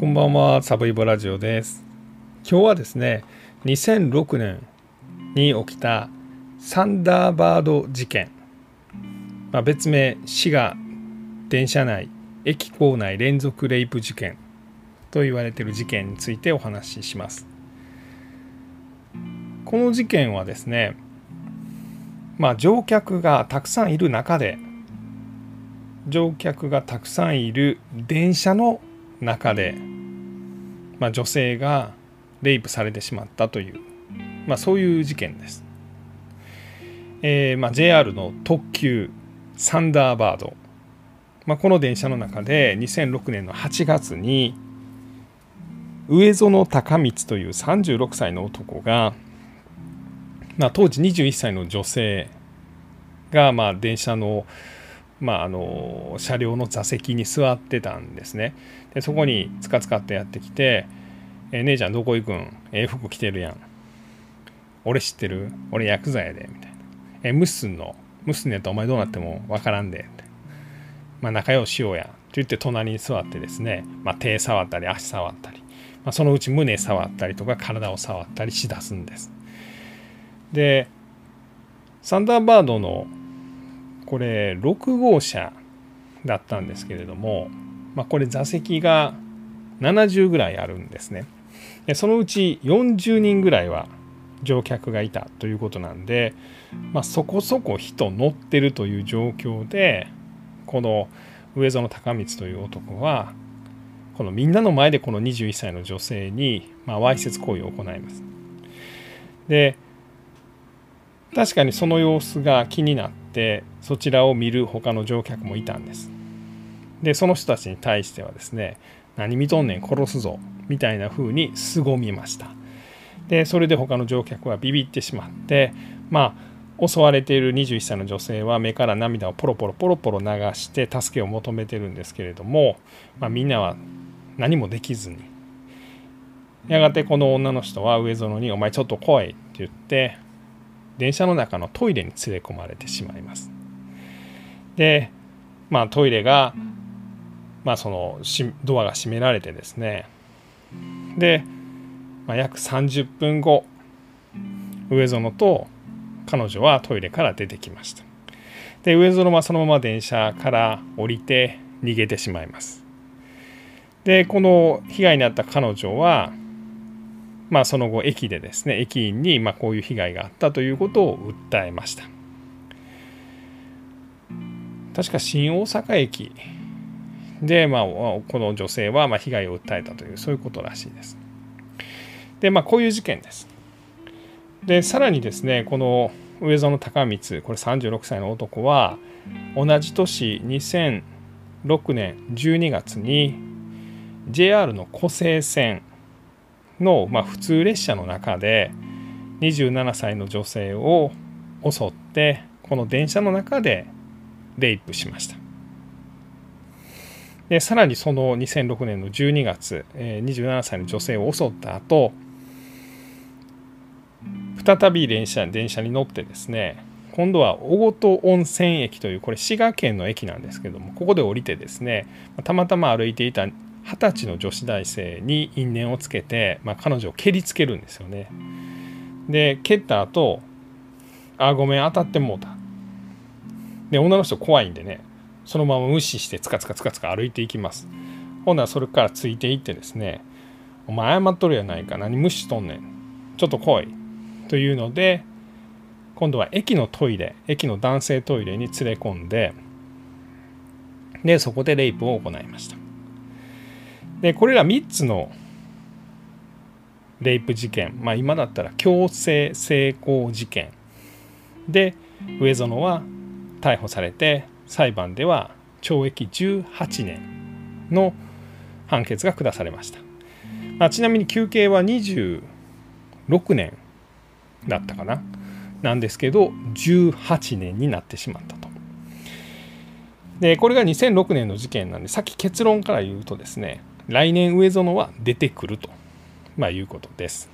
こんばんは、サブイボラジオです。今日はですね、2006年に起きたサンダーバード事件、まあ、別名、滋賀電車内駅構内連続レイプ事件と言われている事件についてお話しします。この事件はですね、まあ、乗客がたくさんいる中で乗客がたくさんいる電車の中で、まあ、女性がレイプされてしまったという、まあ、そういう事件です。えーまあ、JR の特急サンダーバード、まあ、この電車の中で2006年の8月に上園高光という36歳の男が、まあ、当時21歳の女性がまあ電車のまあ、あの車両の座席に座ってたんですね。でそこにつかつかってやってきて「え姉ちゃんどこ行くん？ええ服着てるやん。俺知ってる？俺ヤクザやで」みたいな「え無視すんの？無視すんのやったらお前どうなってもわからんで」って「まあ仲良しようや」って言って隣に座ってですね、まあ、手触ったり足触ったり、まあ、そのうち胸触ったりとか体を触ったりしだすんです。でサンダーバードのこれ6号車だったんですけれども、まあ、これ座席が70ぐらいあるんですね。でそのうち40人ぐらいは乗客がいたということなんで、まあ、そこそこ人乗ってるという状況でこの上園高光という男はこのみんなの前でこの21歳の女性に、わいせつ行為を行います。で確かにその様子が気になってそちらを見る他の乗客もいたんです。でその人たちに対してはですね何見とんねん殺すぞみたいな風に凄みました。でそれで他の乗客はビビってしまってまあ襲われている21歳の女性は目から涙をポロポロポロポロ流して助けを求めてるんですけれども、まあ、みんなは何もできずに。やがてこの女の人は上園に「お前ちょっと来い」って言って電車の中のトイレに連れ込まれてしまいます。で、まあ、トイレが、まあ、そのドアが閉められてですね。で、まあ、約30分後上園と彼女はトイレから出てきました。で上園はそのまま電車から降りて逃げてしまいます。でこの被害に遭った彼女はまあ、その後駅でですね駅員にまこういう被害があったということを訴えました確か新大阪駅。で、まあ、この女性はま被害を訴えたというそういうことらしいです。でまあこういう事件です。でさらにですねこの上園高光これ36歳の男は同じ年2006年12月に JR の湖西線の、まあ、普通列車の中で27歳の女性を襲ってこの電車の中でレイプしましたでさらにその2006年の12月、え、27歳の女性を襲った後再び電車電車に乗ってですね今度は小琴温泉駅というこれ滋賀県の駅なんですけどもここで降りてですねたまたま歩いていた二十歳の女子大生に因縁をつけて、まあ、彼女を蹴りつけるんですよね。で蹴った後あごめん当たってもうた。で女の人怖いんでねそのまま無視してつかつかつかつか歩いていきます。ほんならそれからついていってですね「お前謝っとるやないか何無視しとんねんちょっと来い」というので今度は駅のトイレ駅の男性トイレに連れ込んででそこでレイプを行いました。でこれら3つのレイプ事件、まあ、今だったら強制性交事件で上園は逮捕されて裁判では懲役18年の判決が下されました、まあ、ちなみに求刑は26年だったかな。なんですけど18年になってしまったと。でこれが2006年の事件なんでさっき結論から言うとですね来年上園は出てくると、まあ、いうことです。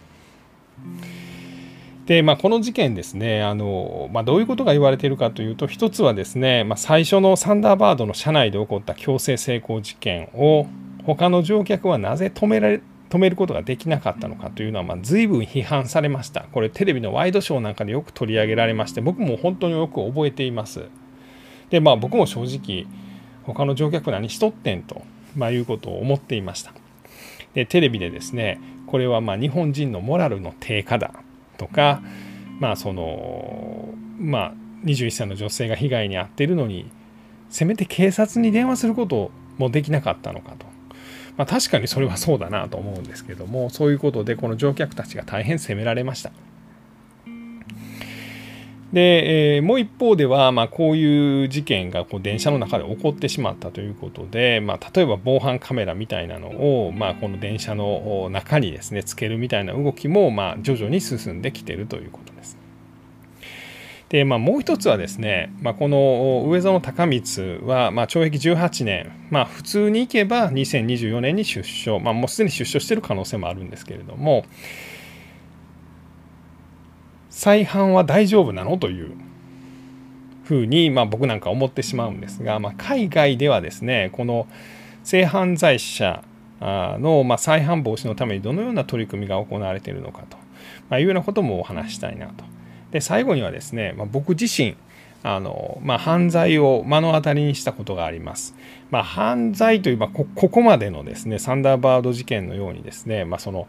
で、まあ、この事件ですねあの、まあ、どういうことが言われているかというと一つはですね、まあ、最初のサンダーバードの車内で起こった強制性交事件を他の乗客はなぜ止められ止めることができなかったのかというのは、まあ、随分批判されました。これテレビのワイドショーなんかでよく取り上げられまして、僕も本当によく覚えています。で、まあ僕も正直、他の乗客何しとってんと、まあ、いうことを思っていました。で、テレビでですね、これはまあ日本人のモラルの低下だとか、まあその、まあ21歳の女性が被害に遭っているのに、せめて警察に電話することもできなかったのかと。まあ、確かにそれはそうだなと思うんですけどもそういうことでこの乗客たちが大変責められました。で、えー、もう一方では、まあ、こういう事件がこう電車の中で起こってしまったということで、まあ、例えば防犯カメラみたいなのを、まあ、この電車の中にですねつけるみたいな動きも、まあ、徐々に進んできてるということです。で、まあ、もう一つはですね、まあ、この上園高光は、まあ、懲役18年、まあ、普通に行けば2024年に出所、まあ、もうすでに出所している可能性もあるんですけれども再犯は大丈夫なの？というふうに、まあ、僕なんか思ってしまうんですが、まあ、海外ではですねこの性犯罪者の、まあ、再犯防止のためにどのような取り組みが行われているのかと、まあ、いうようなこともお話したいなと。で最後にはですね、まあ、僕自身あの、まあ、犯罪を目の当たりにしたことがあります。まあ、犯罪といえばここまでのですねサンダーバード事件のようにですね、まあ、その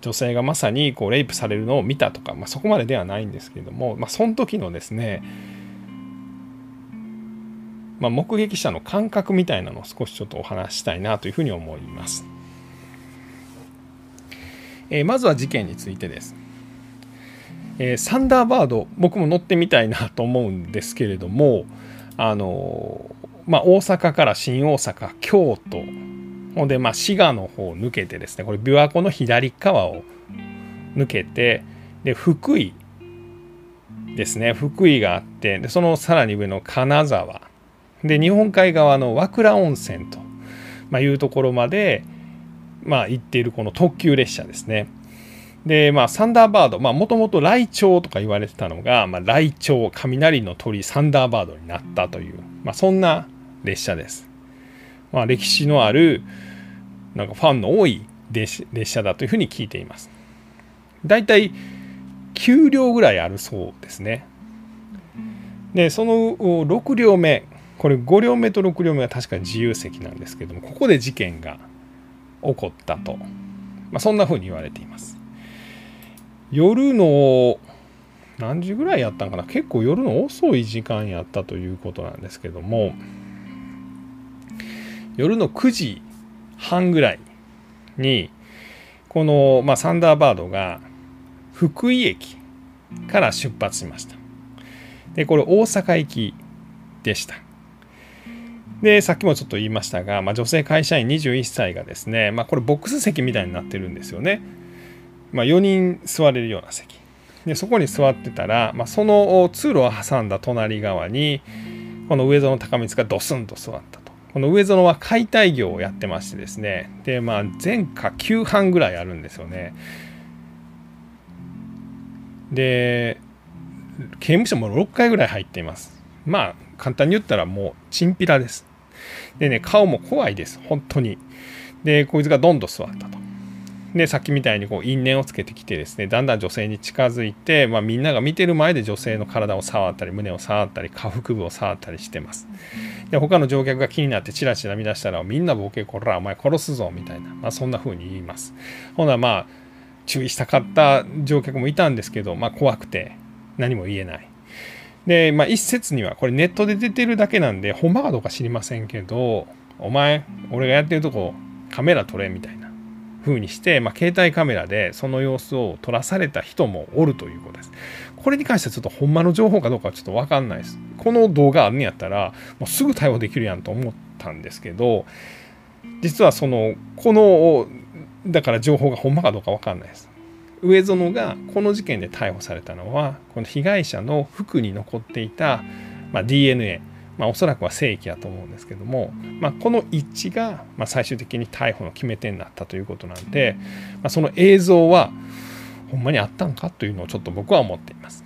女性がまさにこうレイプされるのを見たとか、まあ、そこまでではないんですけれども、まあ、その時のですね、まあ、目撃者の感覚みたいなのを少しちょっとお話したいなというふうに思います。えー、まずは事件についてです。えー、サンダーバード僕も乗ってみたいなと思うんですけれどもあのまあ、大阪から新大阪京都。ほんでまあ滋賀の方を抜けてですねこれ琵琶湖の左側を抜けてで福井ですね。福井があってでそのさらに上の金沢。で日本海側の和倉温泉と、まあ、いうところまで、まあ、行っているこの特急列車ですね。で、まあ、サンダーバード、もともとライチョウとか言われてたのが、まあ、ライチョウ、雷の鳥、サンダーバードになったという、まあ、そんな列車です。まあ、歴史のある、なんかファンの多い列車だというふうに聞いています。だいたい9両ぐらいあるそうですね。で、その6両目、これ5両目と6両目は確か自由席なんですけども、ここで事件が起こったと、まあ、そんなふうに言われています。夜の何時ぐらいやったんかな？結構夜の遅い時間やったということなんですけども夜の9時半ぐらいにこの、まあ、サンダーバードが福井駅から出発しました。でこれ大阪行きでした。でさっきもちょっと言いましたが、まあ、女性会社員21歳がですね、まあ、これボックス席みたいになってるんですよね。まあ、4人座れるような席。でそこに座ってたら、まあ、その通路を挟んだ隣側にこの上園高光がドスンと座ったと。この上園は解体業をやってましてですね。でまあ前科9班ぐらいあるんですよね。で刑務所も6回ぐらい入っています。まあ簡単に言ったらもうチンピラです。でね顔も怖いです。本当に。でこいつがどんどん座ったと。でさっきみたいにこう因縁をつけてきてですねだんだん女性に近づいて、まあ、みんなが見てる前で女性の体を触ったり胸を触ったり下腹部を触ったりしてます。で他の乗客が気になってチラチラ見出したらみんなボケこらお前殺すぞみたいな、まあ、そんな風に言います。ほなまあ注意したかった乗客もいたんですけど、まあ、怖くて何も言えない。で、まあ、一説にはこれネットで出てるだけなんでほんまかどうか知りませんけどお前俺がやってるとこカメラ撮れみたいな。風にして、まあ、携帯カメラでその様子を撮らされた人もおるということです。これに関してはちょっとほんまの情報かどうかはちょっとわかんないです。この動画あんねやったら、もうすぐ対応できるやんと思ったんですけど、実はその、この、だから情報がほんまかどうかわかんないです。上園がこの事件で逮捕されたのは、この被害者の服に残っていた、まあ、DNA、まあ、おそらくは正規やと思うんですけども、まあ、この一致が、ま最終的に逮捕の決め手になったということなんで、まその映像はほんまにあったんかというのをちょっと僕は思っています。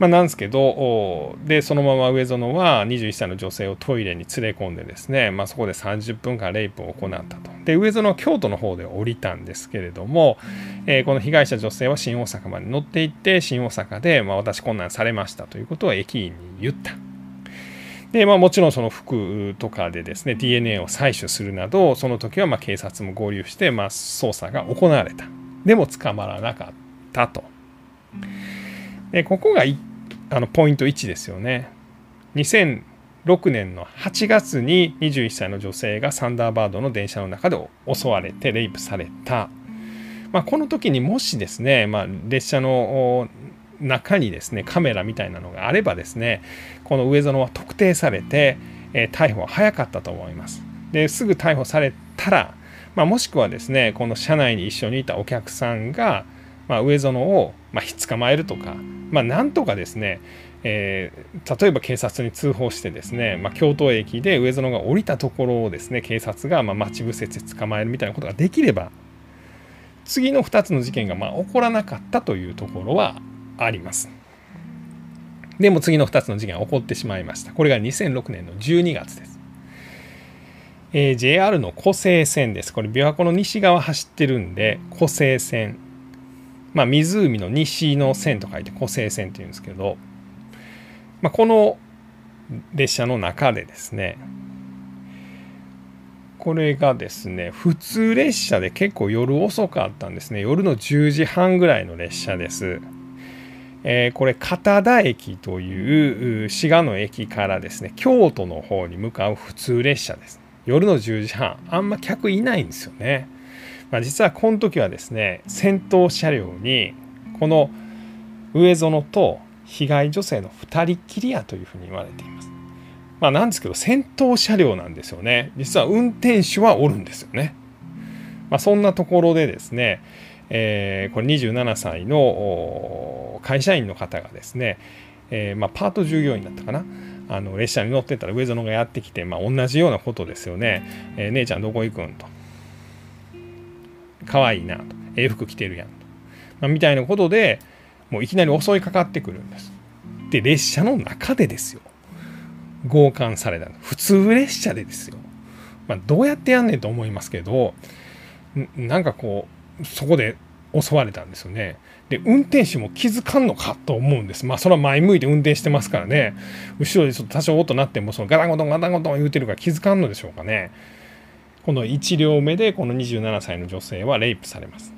まあ、なんですけどでそのまま上園は21歳の女性をトイレに連れ込んでですね、まあ、そこで30分間レイプを行ったとで上園は京都の方で降りたんですけれども、えー、この被害者女性は新大阪まで乗っていって新大阪で、まあ、私こんなんされましたということを駅員に言った。でまあ、もちろんその服とかでですね DNA を採取するなどその時はま警察も合流して、まあ、捜査が行われた。でも捕まらなかったと。でここがあのポイント1ですよね。2006年の8月に21歳の女性がサンダーバードの電車の中で襲われてレイプされた、まあ、この時にもしですね、まあ、列車の中にですねカメラみたいなのがあればですねこの上園は特定されて、え、逮捕は早かったと思います。ですぐ逮捕されたら、まあ、もしくはですねこの車内に一緒にいたお客さんが、まあ、上園を、まあ、ひっ捕まえるとか、まあ、なんとかですね、えー、例えば警察に通報してですね、まあ、京都駅で上園が降りたところをですね警察がま待ち伏せて捕まえるみたいなことができれば次の2つの事件がま起こらなかったというところはあります。でも次の2つの事件が起こってしまいました。これが2006年の12月です。えー、JR の湖西線です。これ琵琶湖の西側走ってるんで湖西線。まあ湖の西の線と書いて湖西線っていうんですけど、まあ、この列車の中でですねこれがですね普通列車で結構夜遅かったんですね夜の10時半ぐらいの列車ですえー、これ片田駅という滋賀の駅からですね京都の方に向かう普通列車です。夜の10時半あんま客いないんですよね、まあ、実はこの時はですね先頭車両にこの上園と被害女性の2人きりやというふうに言われています。まあなんですけど先頭車両なんですよね。実は運転手はおるんですよね。まあ、そんなところでですね、えー、これ27歳の会社員の方がですね、えー、まあ、パート従業員だったかな。あの列車に乗ってたら上園がやってきて、まあ、同じようなことですよね、えー、姉ちゃんどこ行くんと。可愛いなと。ええ服着てるやんと、まあ、みたいなことでもういきなり襲いかかってくるんです。で列車の中でですよ。強姦された普通列車でですよ、まあ、どうやってやんねんと思いますけどなんかこうそこで襲われたんですよね。で運転手も気づかんのかと思うんです。まあそれは前向いて運転してますからね後ろでちょっと多少音鳴ってもそのガタンゴトンガタンゴトン言うてるから気づかんのでしょうかね。この1両目でこの27歳の女性はレイプされます。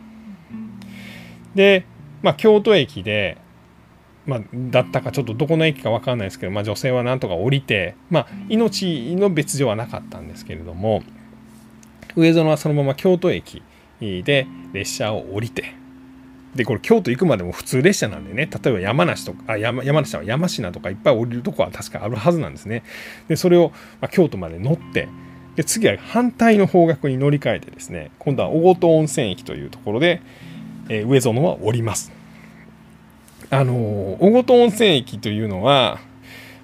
で、まあ、京都駅で、まあ、だったかちょっとどこの駅か分かんないですけど、まあ、女性はなんとか降りて、まあ、命の別状はなかったんですけれども上園はそのまま京都駅で列車を降りて。でこれ京都行くまでも普通列車なんでね。例えば山梨とかあ山山梨は山科とかいっぱい降りるとこは確かあるはずなんですね。でそれを、まあ、京都まで乗ってで次は反対の方角に乗り換えてですね今度はおごと温泉駅というところで、えー、植園は降ります。あのー、おごと温泉駅というのは、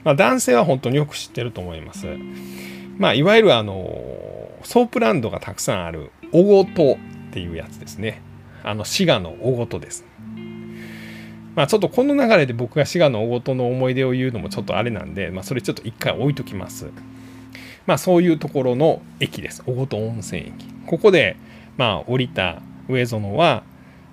まあ、男性は本当によく知ってると思います。まあいわゆるあのー、ソープランドがたくさんある雄琴っていうやつですね。あの滋賀の雄琴です。まあちょっとこの流れで僕が滋賀の雄琴の思い出を言うのもちょっとあれなんで、まあそれちょっと一回置いときます。まあそういうところの駅です。大事温泉駅。ここでまあ降りた上園は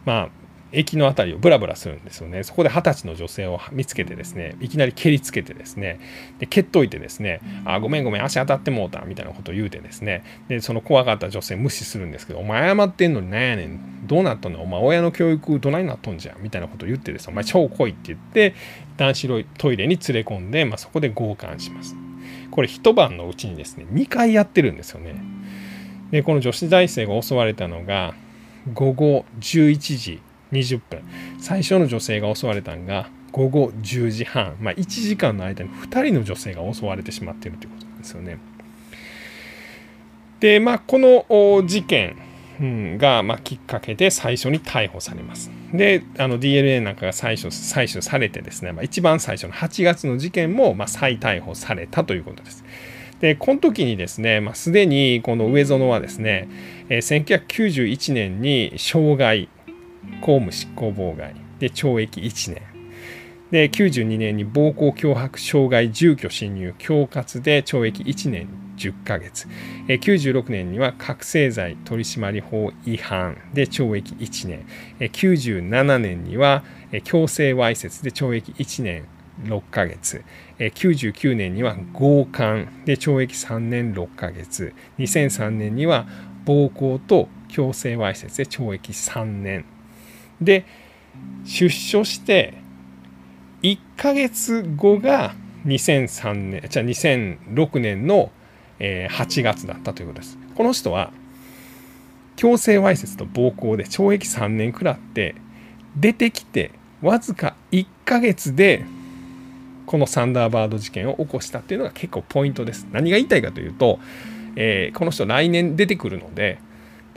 まあ駅の辺りをブラブラするんですよね。そこで二十歳の女性を見つけてですね、いきなり蹴りつけてですね、で蹴っといてですね、あ、ごめんごめん、足当たってもうた、みたいなことを言うてですね、で、その怖かった女性無視するんですけど、お前謝ってんのになんやねん、どうなったの？お前親の教育どないなっとんじゃ？ん、みたいなことを言ってですね、お前超来いって言って、男子トイレに連れ込んで、まあ、そこで強姦します。これ一晩のうちにですね、2回やってるんですよね。で、この女子大生が襲われたのが、午後11時20分最初の女性が襲われたのが午後10時半、まあ、1時間の間に2人の女性が襲われてしまっているということなんですよね。でまあこの事件が、まあ、きっかけで最初に逮捕されます。であの DNA なんかが採取採取されてですね、まあ、一番最初の8月の事件も、まあ、再逮捕されたということです。でこの時にですね、まあ、すでにこの上園はですね、えー、1991年に傷害公務執行妨害。で懲役1年。で92年に暴行脅迫傷害住居侵入恐喝で懲役1年10ヶ月。96年には覚醒剤取締法違反。で懲役1年。97年には強制わいせつ。で懲役1年6ヶ月。99年には強姦。で懲役3年6ヶ月。2003年には暴行と強制わいせつ。で懲役3年。で出所して1ヶ月後が2003年じゃあ2006年の8月だったということです。この人は強制わいせつと暴行で懲役3年くらって出てきてわずか1ヶ月でこのサンダーバード事件を起こしたっていうのが結構ポイントです。何が言いたいかというと、えー、この人来年出てくるので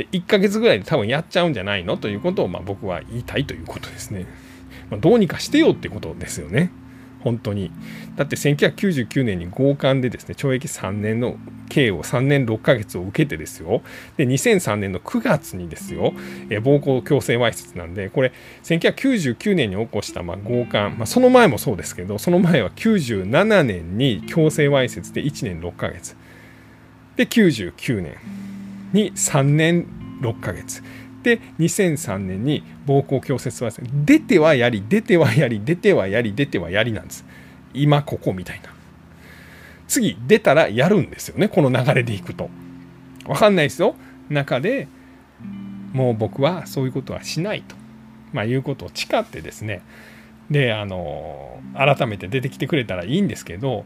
で1ヶ月ぐらいで多分やっちゃうんじゃないのということをまあ僕は言いたいということですね。まあ、どうにかしてよってことですよね。本当に。だって1999年に強姦でですね、懲役3年の刑を3年6ヶ月を受けてですよ。で、2003年の9月にですよ、え暴行強制わいせつなんで、これ、1999年に起こしたま強姦、まあ、その前もそうですけど、その前は97年に強制わいせつで1年6ヶ月。で、99年。に3年6ヶ月。で2003年に膀胱強切は出てはやり出てはやり出てはやり出てはやりなんです。今ここみたいな。次出たらやるんですよね。この流れでいくと。分かんないですよ。中でもう僕はそういうことはしないと、まあ、いうことを誓ってですね。であの改めて出てきてくれたらいいんですけど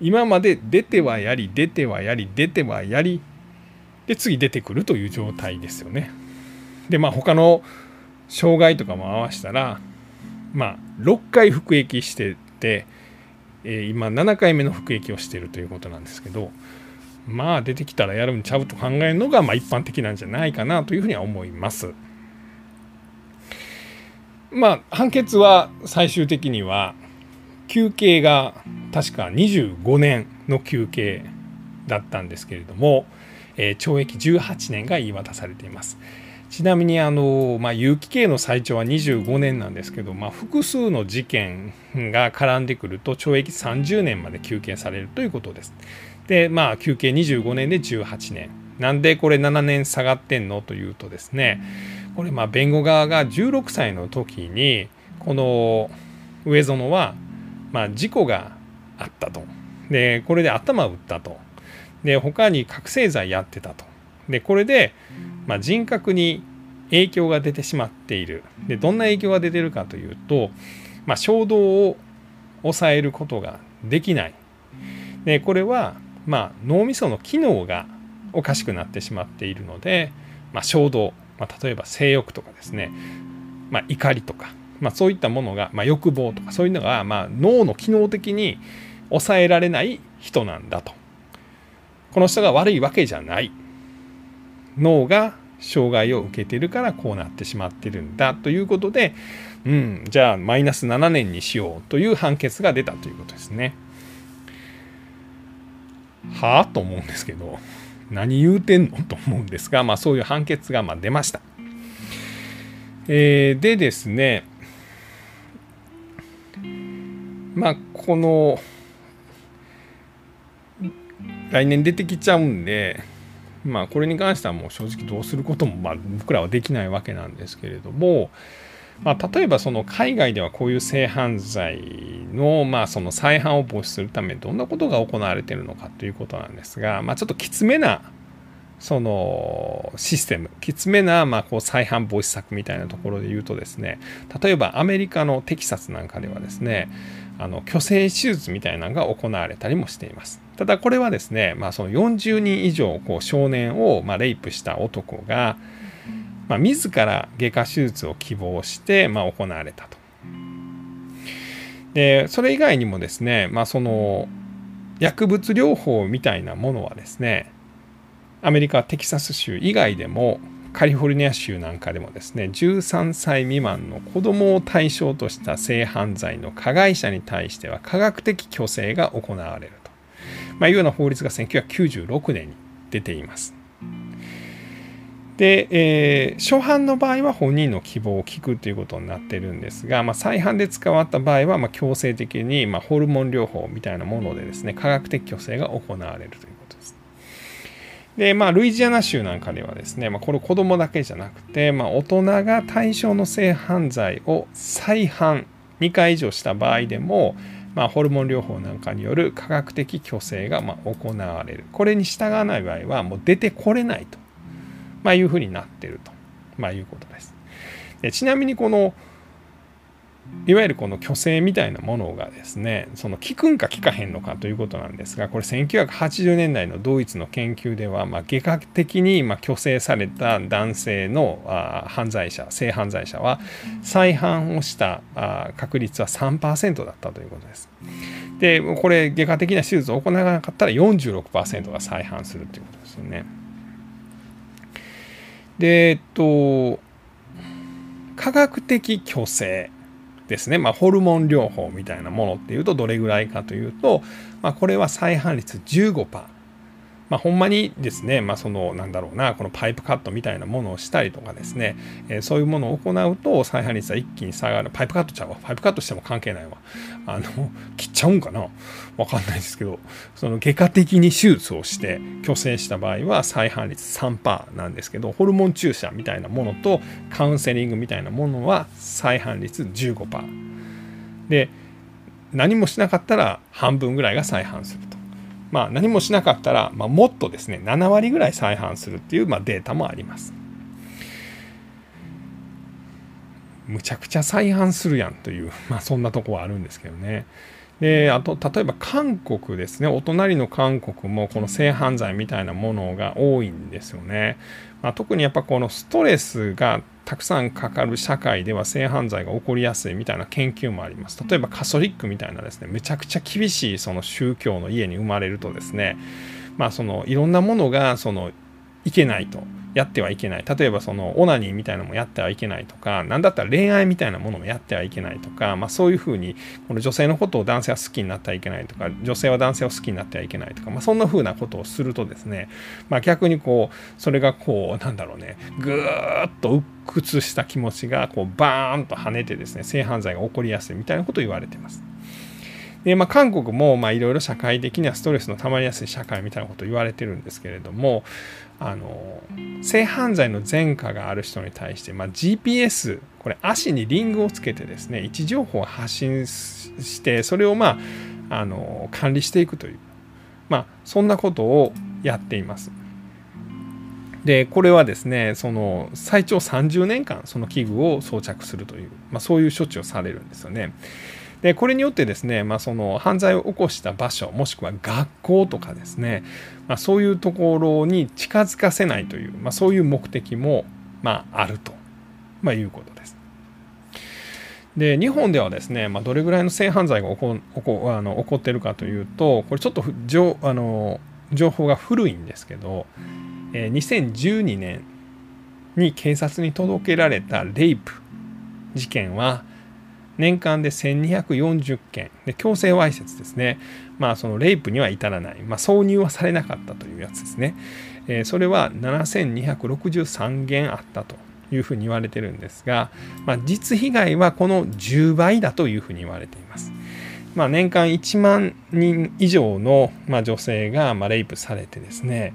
今まで出てはやり出てはやり出てはやりで次出てくるという状態ですよね。でまあ他の障害とかも合わせたらまあ6回服役してて、えー、今7回目の服役をしてるということなんですけどまあ出てきたらやるんちゃうと考えるのがまあ一般的なんじゃないかなというふうには思います。まあ判決は最終的には休刑が確か25年の休刑だったんですけれども、え、懲役18年が言い渡されています。ちなみにあの、まあ、有期刑の最長は25年なんですけど、まあ、複数の事件が絡んでくると懲役30年まで求刑されるということです。でまあ求刑25年で18年。なんでこれ7年下がってんのというとですねこれまあ弁護側が16歳の時にこの上園はまあ事故があったと。でこれで頭を打ったと。で他に覚醒剤やってたと。でこれで、まあ、人格に影響が出てしまっている。でどんな影響が出てるかというと、まあ、衝動を抑えることができない。でこれは、まあ、脳みその機能がおかしくなってしまっているので、まあ、衝動、まあ、例えば性欲とかですね、まあ、怒りとか、まあ、そういったものが、まあ、欲望とかそういうのが、まあ、脳の機能的に抑えられない人なんだと。この人が悪いわけじゃない脳が障害を受けてるからこうなってしまってるんだということで、うん、じゃあマイナス7年にしようという判決が出たということですね。はあ？と思うんですけど何言うてんの？と思うんですが、まあ、そういう判決がま出ました。えー、でですねまあこの来年出てきちゃうんで、まあ、これに関してはもう正直どうすることもまあ僕らはできないわけなんですけれども、まあ、例えばその海外ではこういう性犯罪のまあその再犯を防止するためにどんなことが行われているのかということなんですが、まあ、ちょっときつめなそのシステムきつめなまあこう再犯防止策みたいなところで言うとですね例えばアメリカのテキサスなんかではですねあの虚勢手術みたいなのが行われたりもしています。ただこれはですね、まあ、その40人以上こう少年をまレイプした男が、まあ、自ら外科手術を希望してま行われたと。でそれ以外にもですね、まあ、その薬物療法みたいなものはですねアメリカテキサス州以外でもカリフォルニア州なんかでもですね13歳未満の子どもを対象とした性犯罪の加害者に対しては科学的虚勢が行われると、まあ、いうような法律が1996年に出ています。で、えー、初版の場合は本人の希望を聞くということになってるんですが、まあ、再版で使わった場合は、ま、強制的に、ま、ホルモン療法みたいなものでですね科学的虚勢が行われるというで。まあルイジアナ州なんかではですね、まあ、これ子供だけじゃなくて、まあ、大人が対象の性犯罪を再犯2回以上した場合でも、まあ、ホルモン療法なんかによる科学的虚勢がま行われるこれに従わない場合はもう出てこれないとまあ、いうふうになっていると、まあ、いうことです。でちなみにこのいわゆるこの虚勢みたいなものがですねその効くんか効かへんのかということなんですがこれ1980年代のドイツの研究では、まあ、外科的にま虚勢された男性のあ犯罪者性犯罪者は再犯をしたあ確率は3%だったということです。でこれ外科的な手術を行わなかったら46%が再犯するということですよね。で、えっと、科学的虚勢ですね、まあ、ホルモン療法みたいなものっていうとどれぐらいかというと、まあ、これは再犯率15%。まあ、ほんまにですね、まあ、そのなんだろうなこのパイプカットみたいなものをしたりとかですね、えー、そういうものを行うと再犯率は一気に下がる。パイプカットちゃうわ。パイプカットしても関係ないわ。あの切っちゃうんかな？わかんないですけどその外科的に手術をして虚勢した場合は再犯率3%なんですけどホルモン注射みたいなものとカウンセリングみたいなものは再犯率15%で何もしなかったら半分ぐらいが再犯する。まあ、何もしなかったら、まあ、もっとですね7割ぐらい再犯するっていう、まあ、データもあります。むちゃくちゃ再犯するやんという、まあ、そんなとこはあるんですけどね。であと例えば韓国ですねお隣の韓国もこの性犯罪みたいなものが多いんですよね。まあ、特にやっぱこのストレスがたくさんかかる社会では性犯罪が起こりやすいみたいな研究もあります。例えばカソリックみたいなですね、めちゃくちゃ厳しいその宗教の家に生まれるとですね、まあそのいろんなものがそのいけないと。やってはいけない例えばそのオナニーみたいなのもやってはいけないとか何だったら恋愛みたいなものもやってはいけないとか、まあ、そういうふうにこの女性のことを男性は好きになってはいけないとか女性は男性を好きになってはいけないとか、まあ、そんなふうなことをするとですね、まあ、逆にこうそれがこうなんだろうねぐーっと鬱屈した気持ちがこうバーンと跳ねてですね性犯罪が起こりやすいみたいなことを言われています。でまあ、韓国もいろいろ社会的にはストレスのたまりやすい社会みたいなことを言われてるんですけれどもあの性犯罪の前科がある人に対して、まあ、GPS これ足にリングをつけてですね位置情報を発信してそれをまああの管理していくという、まあ、そんなことをやっています。でこれはですねその最長30年間その器具を装着するという、まあ、そういう処置をされるんですよね。でこれによってですね、まあ、その犯罪を起こした場所もしくは学校とかですね、まあ、そういうところに近づかせないという、まあ、そういう目的も、まあ、あると、まあ、いうことです。で日本ではですね、まあ、どれぐらいの性犯罪が起こ起こあの起こってるかというとこれちょっと情あの情報が古いんですけど、えー、2012年に警察に届けられたレイプ事件は年間で1240件。で強制わいせつですね。まあそのレイプには至らない、まあ、挿入はされなかったというやつですね、えー、それは7263件あったというふうに言われてるんですが、まあ、実被害はこの10倍だというふうに言われています。まあ、年間1万人以上の、まあ、女性が、まあ、レイプされてですね、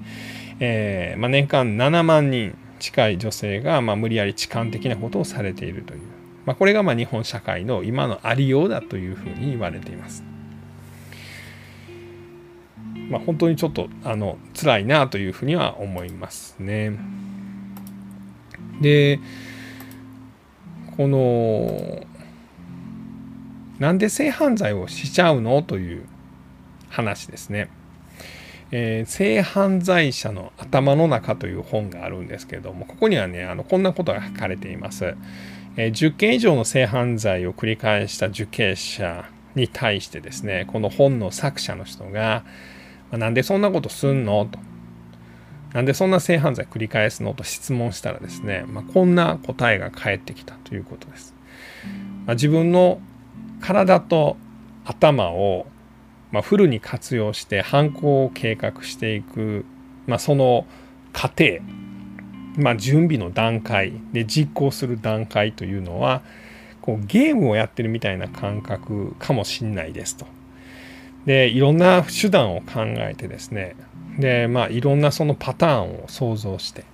えーまあ、年間7万人近い女性が、まあ、無理やり痴漢的なことをされているという。まあ、これがま日本社会の今のありようだというふうに言われています。まあ、本当にちょっとあの辛いなというふうには思いますね。でこのなんで性犯罪をしちゃうのという話ですね。えー、性犯罪者の頭の中という本があるんですけれどもここにはねあのこんなことが書かれています。え10件以上の性犯罪を繰り返した受刑者に対してですねこの本の作者の人が「なんでそんなことすんの?」と「なんでそんな性犯罪繰り返すの?」と質問したらですね、まあ、こんな答えが返ってきたということです。まあ、自分の体と頭を、まあ、フルに活用して犯行を計画していく、まあ、その過程まあ、準備の段階で実行する段階というのはこうゲームをやってるみたいな感覚かもしんないですと。でいろんな手段を考えてですねでまあいろんなそのパターンを想像して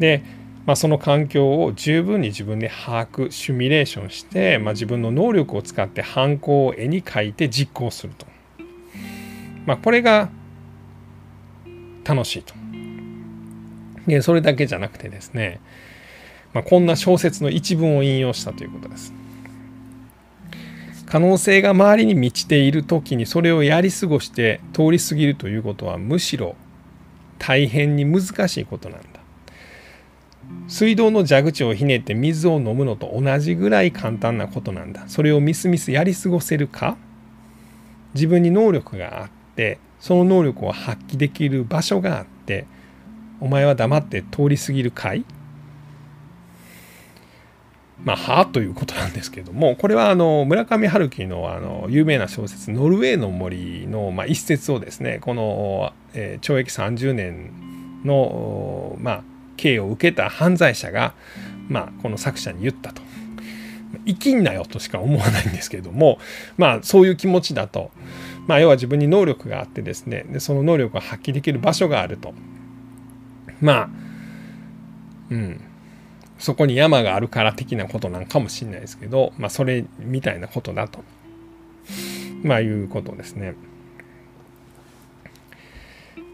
で、まあ、その環境を十分に自分で把握シミュレーションして、まあ、自分の能力を使って犯行を絵に描いて実行すると。まあ、これが楽しいと。でそれだけじゃなくてですね、まあ、こんな小説の一文を引用したということです。可能性が周りに満ちている時にそれをやり過ごして通り過ぎるということはむしろ大変に難しいことなんだ。水道の蛇口をひねって水を飲むのと同じぐらい簡単なことなんだ。それをみすみすやり過ごせるか？自分に能力があってその能力を発揮できる場所があってお前は黙って通り過ぎるかい？まあ、はということなんですけどもこれはあの村上春樹のあの有名な小説「ノルウェーの森の」まあ、一節をですねこの、え、懲役30年の、まあ、刑を受けた犯罪者が、ま、この作者に言ったと。生きんなよとしか思わないんですけどもまそういう気持ちだと、まあ、要は自分に能力があってですねでその能力を発揮できる場所があると。まあうんそこに山があるから的なことなんかもしれないですけど、まあ、それみたいなことだと、まあ、いうことですね。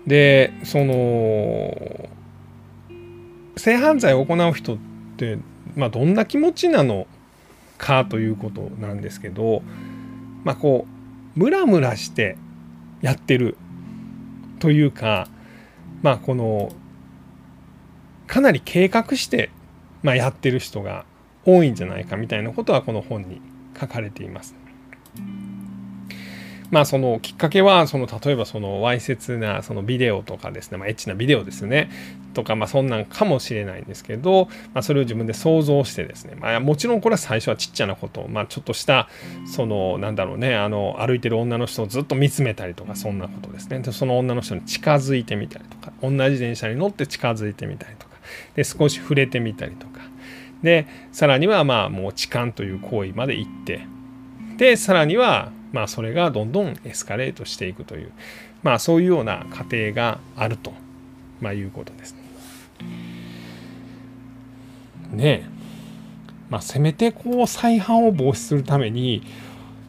でその性犯罪を行う人って、まあ、どんな気持ちなのかということなんですけど、まあ、こうムラムラしてやってるというか、まあ、このかなり計画してまあ、やってる人が多いんじゃないかみたいなことはこの本に書かれています。まあそのきっかけはその例えばそのわいせつなそのビデオとかですね、まあ、エッチなビデオですねとかまあそんなんかもしれないんですけど、まあ、それを自分で想像してですね、まあ、もちろんこれは最初はちっちゃなこと、まあ、ちょっとしたそのなんだろうねあの歩いてる女の人をずっと見つめたりとかそんなことですねでその女の人に近づいてみたりとか同じ電車に乗って近づいてみたりとかで少し触れてみたりとか。でさらにはまあもう痴漢という行為まで行って。でさらにはまあそれがどんどんエスカレートしていくという。まあそういうような過程があると、まあ、いうことです。ね。え。まあせめてこう再犯を防止するために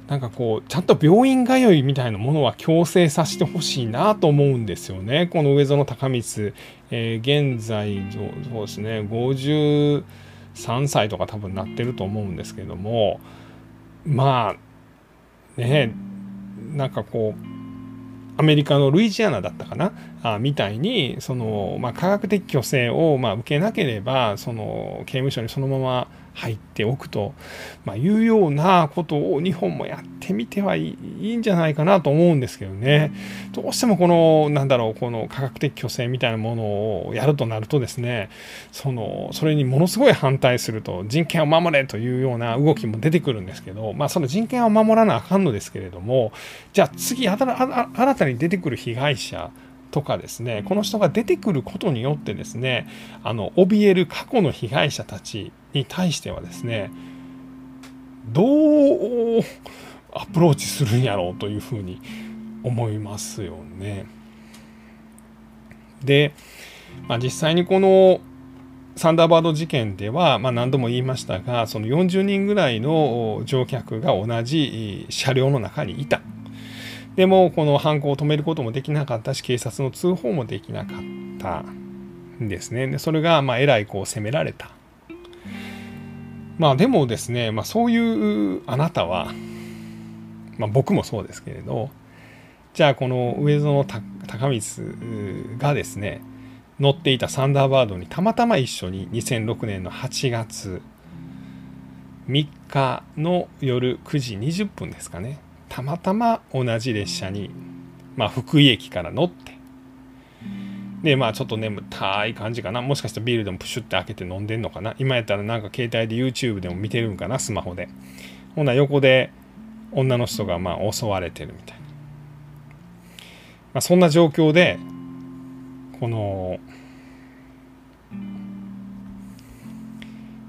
なんかこうちゃんと病院通いみたいなものは強制させてほしいなと思うんですよね。この上園高光、えー、現在そうですね。53歳とか多分なってると思うんですけども。まあねなんかこうアメリカのルイジアナだったかな？あみたいにその、まあ、科学的虚勢を、まあ、受けなければその刑務所にそのまま入っておくと、まあ、いうようなことを日本もやってみてはいいんじゃないかなと思うんですけどね。どうしてもこのなんだろうこの科学的虚勢みたいなものをやるとなるとですねそのそれにものすごい反対すると人権を守れというような動きも出てくるんですけど、まあ、その人権を守らなあかんのですけれどもじゃあ次新たに出てくる被害者とかですねこの人が出てくることによってですねあの怯える過去の被害者たちに対してはですねどうアプローチするんやろうというふうに思いますよね。で、まあ、実際にこのサンダーバード事件では、まあ、何度も言いましたがその40人ぐらいの乗客が同じ車両の中にいた。でもこの犯行を止めることもできなかったし警察の通報もできなかったんですね。でそれがまあえらいこう責められた。まあでもですね、まあ、そういうあなたは、まあ、僕もそうですけれどじゃあこの上園高光がですね乗っていたサンダーバードにたまたま一緒に2006年の8月3日の夜9時20分ですかねたまたま同じ列車に、まあ、福井駅から乗ってでまあちょっと眠たい感じかな。もしかしたらビールでもプシュって開けて飲んでんのかな。今やったらなんか携帯で YouTube でも見てるんかなスマホで。ほな横で女の人がまあ襲われてるみたいな、まあ、そんな状況でこの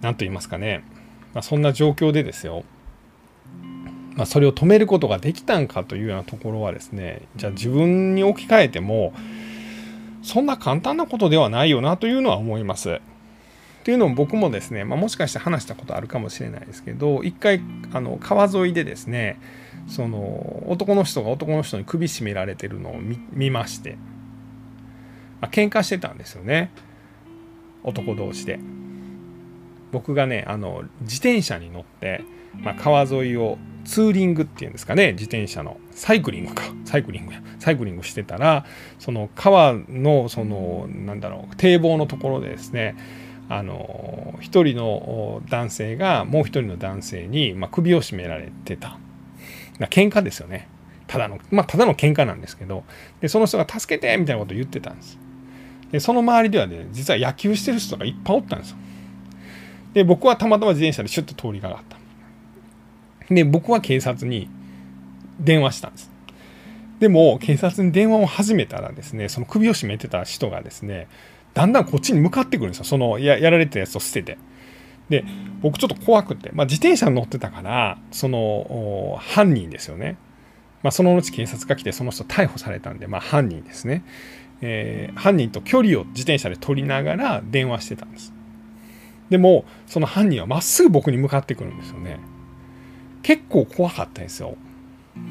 何と言いますかね、まあ、そんな状況でですよ、まあ、それを止めることができたんかというようなところはですねじゃあ自分に置き換えてもそんな簡単なことではないよなというのは思います。っていうのも僕もですね、まあ、もしかして話したことあるかもしれないですけど一回あの川沿いでですねその男の人が男の人に首絞められてるのを見まして、まあ、喧嘩してたんですよね。男同士で。僕がねあの自転車に乗って、まあ、川沿いをツーリングっていうんですかね自転車の。サイクリングか。サイクリングや。サイクリングしてたらその川のそのなんだろう堤防のところでですねあの一人の男性がもう一人の男性に、まあ、首を絞められてた。喧嘩ですよね。ただのまあただの喧嘩なんですけどでその人が「助けて!」みたいなことを言ってたんです。でその周りではね実は野球してる人がいっぱいおったんですよ。で僕はたまたま自転車でシュッと通りかかった。で僕は警察に電話したんです。でも警察に電話を始めたらですねその首を絞めてた人がですねだんだんこっちに向かってくるんですよ。そのややられてたやつを捨てて。で僕ちょっと怖くて、まあ、自転車に乗ってたからその犯人ですよね、まあ、その後警察が来てその人逮捕されたんで、まあ、犯人ですね、えー、犯人と距離を自転車で取りながら電話してたんです。でもその犯人はまっすぐ僕に向かってくるんですよね。結構怖かったですよ。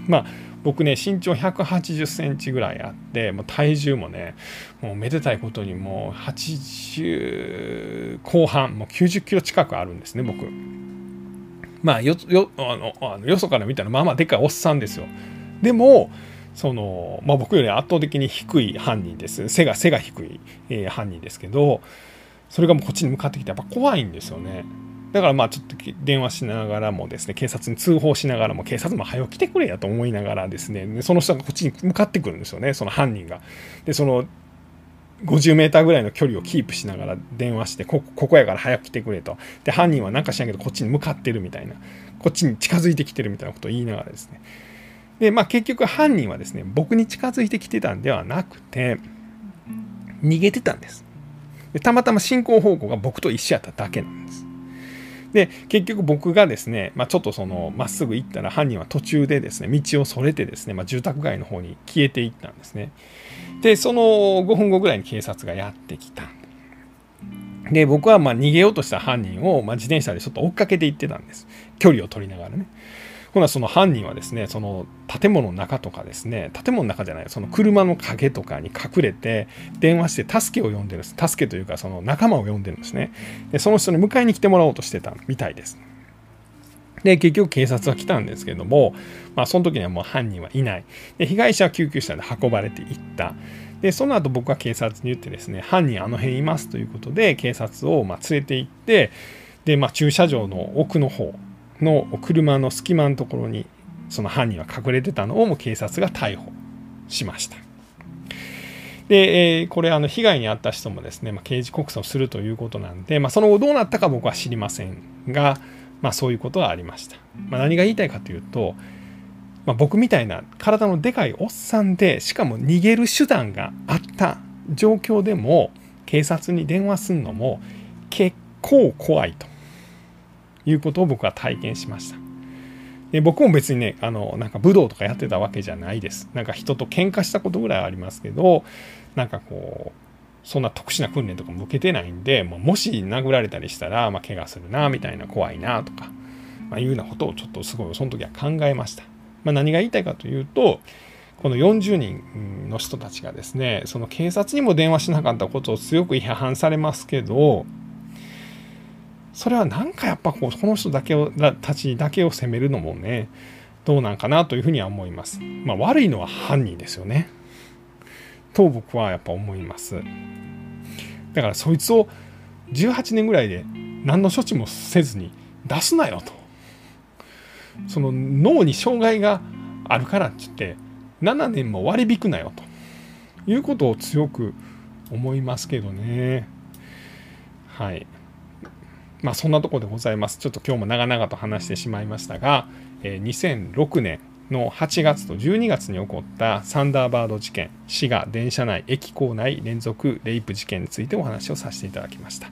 まあ僕ね身長180センチぐらいあってもう体重もねもうめでたいことにもう80後半もう90キロ近くあるんですね僕。まあよよあのあのよそから見たらまあまあでかいおっさんですよ。でもその、まあ、僕より圧倒的に低い犯人です。背が背が低い、えー、犯人ですけどそれがもうこっちに向かってきてやっぱ怖いんですよね。だからまあちょっと電話しながらもですね、警察に通報しながらも、警察も早く来てくれやと思いながらですね、その人がこっちに向かってくるんですよね、その犯人が。で、その50メーターぐらいの距離をキープしながら電話してこ、ここやから早く来てくれと。で、犯人はなんか知らんけど、こっちに向かってるみたいな、こっちに近づいてきてるみたいなことを言いながらですね。で、まあ結局犯人はですね、僕に近づいてきてたんではなくて、逃げてたんです。でたまたま進行方向が僕と一緒やっただけなんです。で結局僕がですね、まあ、ちょっとそのまっすぐ行ったら犯人は途中でですね道をそれてですね、まあ、住宅街の方に消えていったんですね。でその5分後ぐらいに警察がやってきた。で僕はま逃げようとした犯人を、ま自転車でちょっと追っかけていってたんです。距離を取りながらね。ほなその犯人はですねその建物の中とかですね建物の中じゃないその車の陰とかに隠れて電話して助けを呼んでるんです。助けというかその仲間を呼んでるんですね。でその人に迎えに来てもらおうとしてたみたいです。で結局警察は来たんですけども、まあ、その時にはもう犯人はいない。で被害者は救急車で運ばれていった。でその後僕は警察に言ってですね犯人あの辺いますということで警察をま連れて行ってで、まあ、駐車場の奥の方の車の隙間のところにその犯人は隠れてたのをも警察が逮捕しました。で、えー、これあの被害に遭った人もですね、まあ、刑事告訴するということなんで、まあ、その後どうなったか僕は知りませんが、まあ、そういうことがありました。まあ、何が言いたいかというと、まあ、僕みたいな体のでかいおっさんでしかも逃げる手段があった状況でも警察に電話するのも結構怖いということを僕は体験しました。で僕も別にねあのなんか武道とかやってたわけじゃないです。なんか人と喧嘩したことぐらいありますけどなんかこうそんな特殊な訓練とかも受けてないんでももし殴られたりしたら、まあ、怪我するなみたいな怖いなとか、まあ、いうようなことをちょっとすごいその時は考えました。まあ、何が言いたいかというとこの40人の人たちがですねその警察にも電話しなかったことを強く批判されますけどそれはなんかやっぱこうこの人だけをたちだけを責めるのもねどうなんかなというふうには思います。まあ、悪いのは犯人ですよね。と僕はやっぱ思います。だからそいつを18年ぐらいで何の処置もせずに出すなよと。その脳に障害があるからってって7年も割り引くなよということを強く思いますけどね。はい。まあそんなとこでございます。ちょっと今日も長々と話してしまいましたが、え2006年の8月と12月に起こったサンダーバード事件、滋賀電車内駅構内連続レイプ事件についてお話をさせていただきました。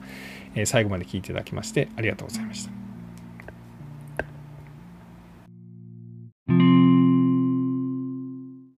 え最後まで聞いていただきましてありがとうございました。